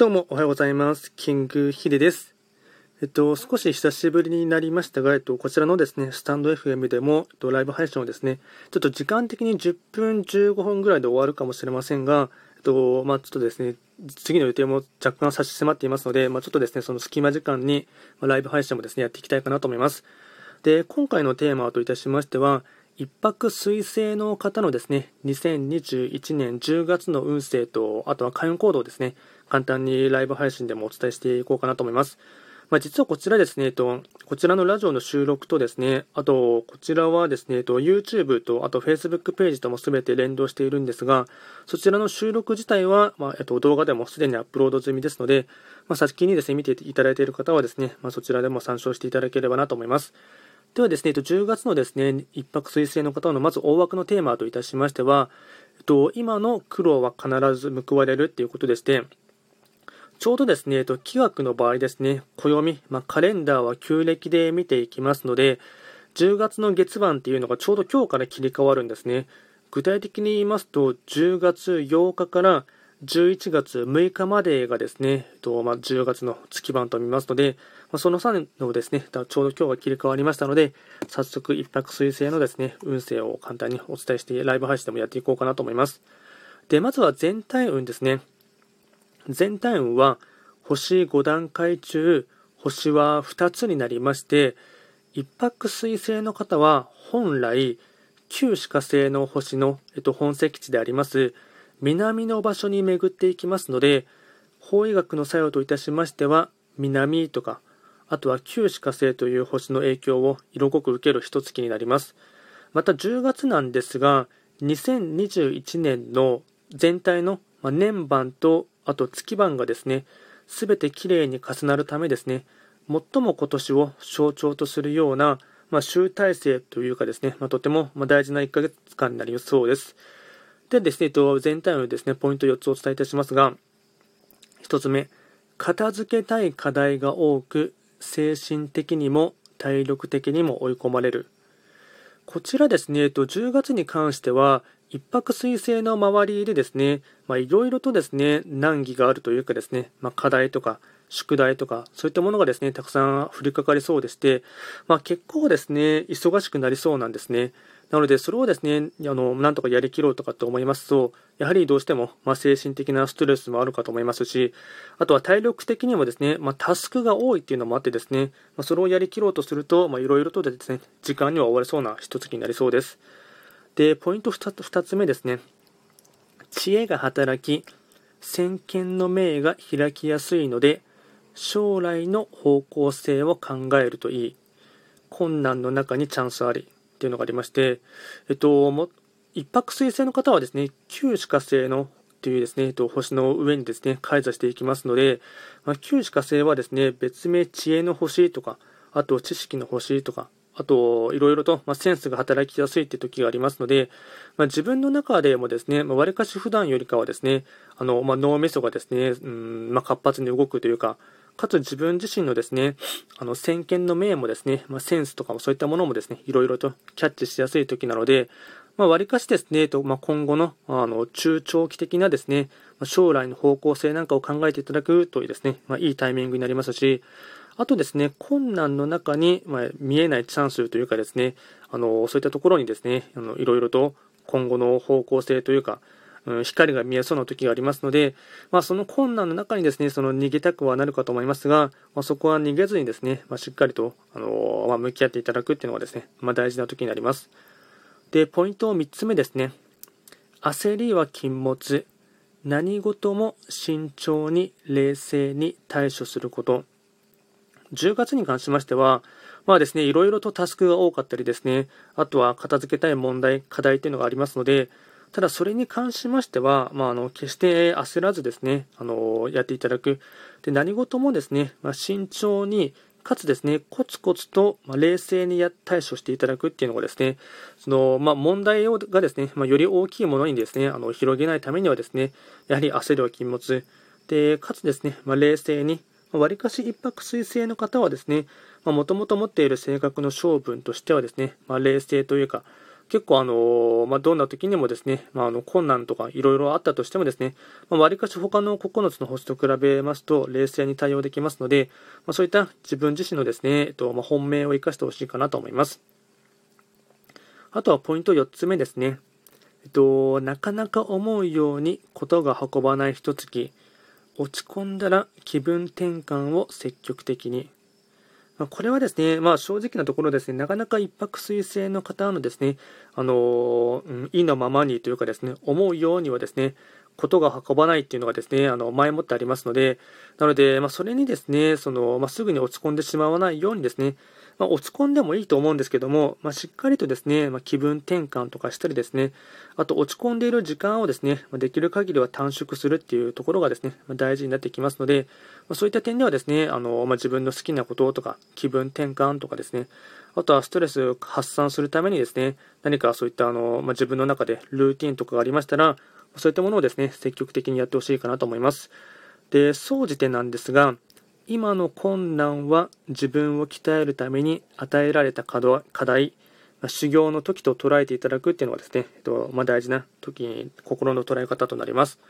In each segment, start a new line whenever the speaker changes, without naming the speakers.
どうもおはようございます。キングヒデです。えっと、少し久しぶりになりましたが、えっと、こちらのですね、スタンド FM でも、えっと、ライブ配信をですね、ちょっと時間的に10分15分ぐらいで終わるかもしれませんが、えっと、まあ、ちょっとですね、次の予定も若干差し迫っていますので、まあ、ちょっとですね、その隙間時間に、まライブ配信もですね、やっていきたいかなと思います。で、今回のテーマといたしましては、一泊水星の方のですね、2021年10月の運勢と、あとは開運行動ですね、簡単にライブ配信でもお伝えしていこうかなと思います。まあ、実はこちらですね、えっと、こちらのラジオの収録とですね、あと、こちらはですね、えっと、YouTube と、あと Facebook ページとも全て連動しているんですが、そちらの収録自体は、まあ、えっと、動画でもすでにアップロード済みですので、まあ、先にですね、見ていただいている方はですね、まあ、そちらでも参照していただければなと思います。ではですね、えっと10月のですね、一泊水星の方のまず大枠のテーマといたしましては、えっと今の苦労は必ず報われるということでして、ちょうどですね、えっと気学の場合ですね、暦、まあ、カレンダーは旧暦で見ていきますので、10月の月番っていうのがちょうど今日から切り替わるんですね。具体的に言いますと、10月8日から11月6日までがですね、えっとまあ、10月の月番と見ますので、まあ、その3のですね、ちょうど今日が切り替わりましたので、早速一泊水星のですね、運勢を簡単にお伝えして、ライブ配信でもやっていこうかなと思います。で、まずは全体運ですね。全体運は、星5段階中、星は2つになりまして、一泊水星の方は本来、旧歯科星の星の、えっと、本石地であります、南の場所に巡っていきますので、法医学の作用といたしましては、南とか、あとは旧歯科星という星の影響を色濃く受ける一月になります。また10月なんですが、2021年の全体の年番とあと月番がですね、すべてきれいに重なるためですね、最も今年を象徴とするような、まあ、集大成というかですね、まあ、とても大事な1ヶ月間になりそうです。でですね、全体のですね、ポイント4つお伝えいたしますが、1つ目、片付けたい課題が多く、精神的にも体力的にも追い込まれる。こちらですね、10月に関しては、一泊水星の周りでですね、いろいろとですね、難儀があるというかですね、まあ、課題とか、宿題とか、そういったものがですね、たくさん降りかかりそうでして、まあ、結構ですね、忙しくなりそうなんですね。なので、それをですね、あの、なんとかやりきろうとかって思いますと、やはりどうしても、まあ、精神的なストレスもあるかと思いますし、あとは体力的にもですね、まあ、タスクが多いっていうのもあってですね、まあ、それをやりきろうとすると、まあ、いろいろとですね、時間には追われそうな一月になりそうです。で、ポイント 2, 2つ目ですね。知恵が働き、先見の明が開きやすいので、将来の方向性を考えるといい。困難の中にチャンスあり。っていうのがありまして、えっと、も一泊水星の方はですね、旧歯科星のというですね、えっと、星の上にですね、開座していきますので、まあ、旧歯科星はですね、別名知恵の星とか、あと知識の星とか、あと、いろいろと、ま、センスが働きやすいって時がありますので、まあ、自分の中でもですね、まわり、かし普段よりかはですね、あの、まあ、脳みそがですね、うんま、活発に動くというか、かつ自分自身のですね、あの、先見の明もですね、ま、センスとかもそういったものもですね、いろいろとキャッチしやすい時なので、まあ、割かしですね、とまあ、今後のあの中長期的なですね、将来の方向性なんかを考えていただくというですね、まあ、いいタイミングになりますし、あとですね、困難の中に、まあ、見えないチャンスというかですね、あのそういったところにですね、あのいろいろと今後の方向性というか、うん、光が見えそうな時がありますので、まあ、その困難の中にですね、その逃げたくはなるかと思いますが、まあ、そこは逃げずにですね、まあ、しっかりと、あのま向き合っていただくっていうのがですね、ま大事な時になります。で、ポイント3つ目ですね。焦りは禁物。何事も慎重に冷静に対処すること。10月に関しましては、まあですね、いろいろとタスクが多かったりですね、あとは片付けたい問題、課題っていうのがありますので、ただそれに関しましては、まあ、あの決して焦らずですね、あのやっていただく。で何事もですね、まあ、慎重に、かつですね、コツコツと、ま冷静に対処していただくっていうのがですね、そのまあ、問題をがですね、まあ、より大きいものにですね、あの広げないためにはですね、やはり焦りは禁物。で、かつですね、まあ、冷静に、わりかし一泊水星の方はですね、もともと持っている性格の性分としてはですね、まあ、冷静というか、結構あの、まあ、どんな時にもですね、まあ、あの困難とかいろいろあったとしてもですね、まあ、割かし他の9つの星と比べますと冷静に対応できますので、まあ、そういった自分自身のですね、えっとまあ、本命を生かしてほしいかなと思います。あとはポイント4つ目ですね。えっと、なかなか思うようにことが運ばない一月、落ち込んだら気分転換を積極的に。まこれはですね、まあ、正直なところですね、なかなか一泊水星の方のですね、あの、うん、意のままにというかですね、思うようにはですね、ことが運ばないっていうのがですね、あの、前もってありますので、なので、まあ、それにですね、その、まあ、すぐに落ち込んでしまわないようにですね、まあ、落ち込んでもいいと思うんですけども、まあ、しっかりとですね、まあ、気分転換とかしたりですね、あと落ち込んでいる時間をですね、まできる限りは短縮するっていうところがですね、ま大事になってきますので、まそういった点ではですね、あのま自分の好きなこととか、気分転換とかですね、あとはストレス発散するためにですね、何かそういったあの、ま自分の中でルーティンとかがありましたら、そういったものをですね、積極的にやってほしいかなと思います。で、総じてなんですが、今の困難は自分を鍛えるために与えられた課題、修行の時と捉えていただくっていうのがですね、えっとまあ、大事な時に心の捉え方となります。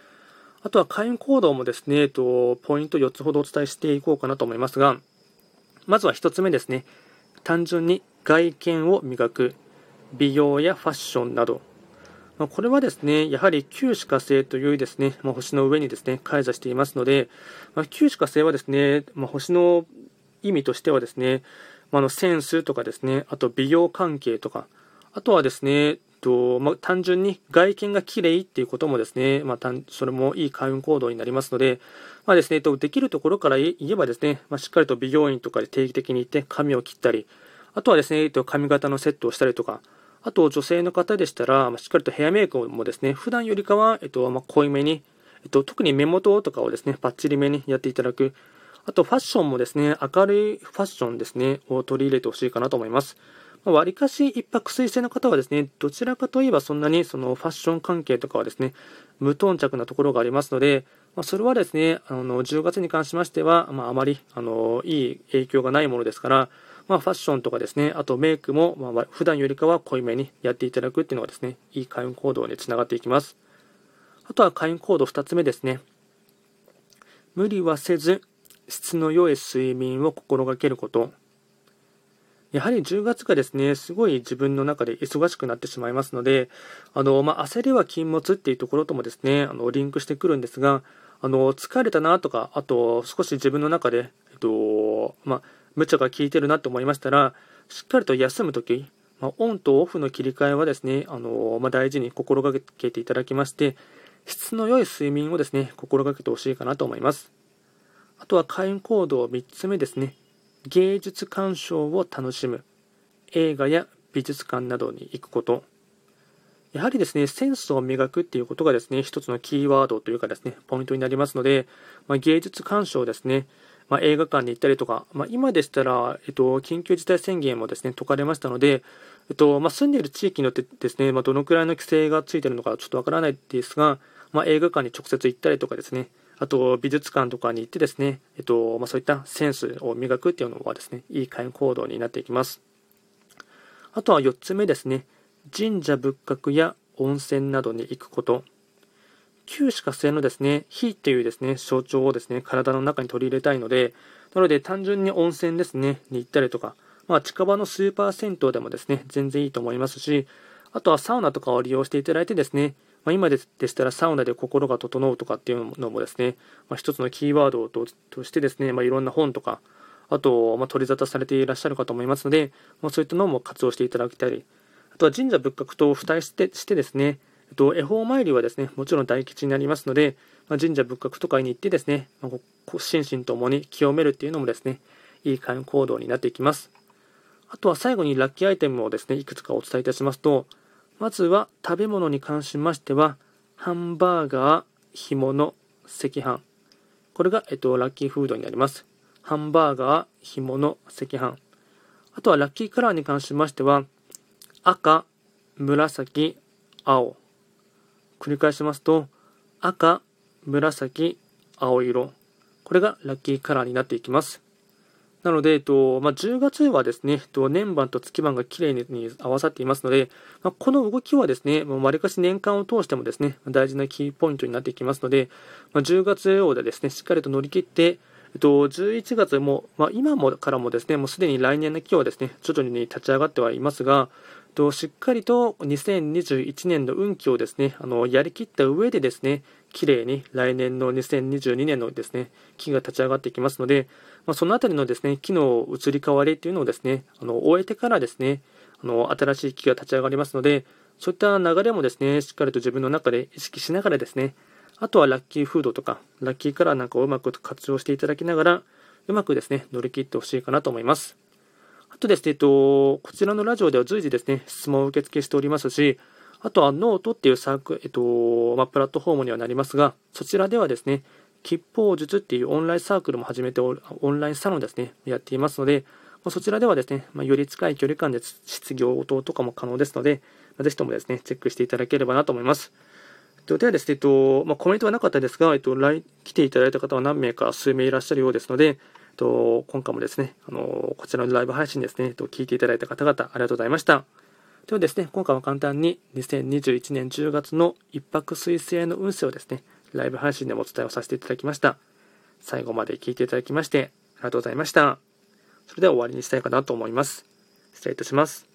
あとは会員行動もですね、えっと、ポイント4つほどお伝えしていこうかなと思いますが、まずは1つ目ですね、単純に外見を磨く、美容やファッションなど、まあ、これはですね、やはり旧歯科星というですね、まあ、星の上にですね、開座していますので、まあ、旧歯科星はですね、ま星の意味としてはですね、まあ、のセンスとかですね、あと美容関係とか、あとはですね、とまあ、単純に外見が綺麗っていうこともですね、まあ、それもいい開運行動になりますので、まあですねと、できるところから言えばですね、まあ、しっかりと美容院とかで定期的に行って髪を切ったり、あとはですねと、髪型のセットをしたりとか、あと女性の方でしたら、しっかりとヘアメイクもですね、普段よりかは、えっとまあ、濃いめに、えっと、特に目元とかをですね、パッチリめにやっていただく。あとファッションもですね、明るいファッションですね、を取り入れてほしいかなと思います。まあ、りかし一泊水星の方はですね、どちらかといえばそんなにそのファッション関係とかはですね、無頓着なところがありますので、まあ、それはですね、あの10月に関しましては、まあ、あまりあのいい影響がないものですから、まあ、ファッションとかですね、あとメイクも、まあ、普段よりかは濃いめにやっていただくっていうのがですね、いい開運行動につながっていきます。あとは開運行動2つ目ですね。無理はせず、質の良い睡眠を心がけること。やはり10月がですね、すごい自分の中で忙しくなってしまいますので、あの、まあ、焦りは禁物っていうところともですね、あの、リンクしてくるんですが、あの、疲れたなとか、あと、少し自分の中で、えっと、まあ、無茶が効いてるなと思いましたら、しっかりと休むとき、まあ、オンとオフの切り替えはですね、あのまあ、大事に心がけていただきまして、質の良い睡眠をですね、心がけてほしいかなと思います。あとは会員行動3つ目ですね。芸術鑑賞を楽しむ。映画や美術館などに行くこと。やはりですね、センスを磨くっていうことがですね、一つのキーワードというかですね、ポイントになりますので、まあ、芸術鑑賞ですね、まあ、映画館に行ったりとか、まあ、今でしたら、えっと、緊急事態宣言もですね、解かれましたので、えっとまあ、住んでいる地域によってですね、まあ、どのくらいの規制がついているのかちょっとわからないですが、まあ、映画館に直接行ったりとかですね、あと美術館とかに行ってですね、えっとまあ、そういったセンスを磨くっていうのはですね、いい会員行動になっていきます。あとは4つ目ですね、神社仏閣や温泉などに行くこと。旧歯科星のですね、火っていうですね、象徴をですね、体の中に取り入れたいので、なので単純に温泉ですね、に行ったりとか、まあ、近場のスーパー銭湯でもですね、全然いいと思いますし、あとはサウナとかを利用していただいてですね、まあ、今でしたらサウナで心が整うとかっていうのもですね、まあ、一つのキーワードととしてですね、まあ、いろんな本とか、あと、ま取り沙汰されていらっしゃるかと思いますので、まそういったのも活用していただきたり、あとは神社仏閣と付帯してしてですね、えっと、恵方参りはですね、もちろん大吉になりますので、まあ、神社仏閣とかに行ってですね、まあ、心身ともに清めるっていうのもですね、いい開運行動になっていきます。あとは最後にラッキーアイテムをですね、いくつかお伝えいたしますと、まずは食べ物に関しましては、ハンバーガー、干物、赤飯。これが、えっと、ラッキーフードになります。ハンバーガー、干物、赤飯。あとはラッキーカラーに関しましては、赤、紫、青。繰り返しますと赤、紫、青色。これがラッキーカラーになっていきます。なので、えっとまあ、10月はですね、えっと、年番と月番がきれいに合わさっていますので、まあ、この動きはですね、わりかし年間を通してもですね、大事なキーポイントになっていきますので、まあ、10月をでですね、しっかりと乗り切って、えっと、11月も、まあ、今もからもですね、もうすでに来年の期はですね、徐々に立ち上がってはいますが、としっかりと2021年の運気をですねあのやりきった上でですね綺麗に来年の2022年のですね期が立ち上がっていきますので、まあ、そのあたりのですね、機能移り変わりというのをですね、あの終えてからですね、あの新しい機が立ち上がりますので、そういった流れもですね、しっかりと自分の中で意識しながらですね、あとはラッキーフードとか、ラッキーカラーなんかをうまく活用していただきながら、うまくですね、乗り切ってほしいかなと思います。あとですね、えっと、こちらのラジオでは随時ですね、質問を受け付けしておりますし、あとはノートっていうサーク、えっと、まあ、プラットフォームにはなりますが、そちらではですね、吉報術っていうオンラインサークルも始めてオンラインサロンですね、やっていますので、まそちらではですね、まより近い距離感で失業等とかも可能ですので、まあぜひともですね、チェックしていただければなと思います。ではですね、えっとまあ、コメントはなかったですが、えっと、来来ていただいた方は何名か数名いらっしゃるようですので、と、今回もですね、あのこちらのライブ配信ですね、と、聞いていただいた方々、ありがとうございました。ではですね、今回は簡単に2021年10月の一泊水星の運勢をですね、ライブ配信でもお伝えをさせていただきました。最後まで聞いていただきまして、ありがとうございました。それでは終わりにしたいかなと思います。失礼いたします。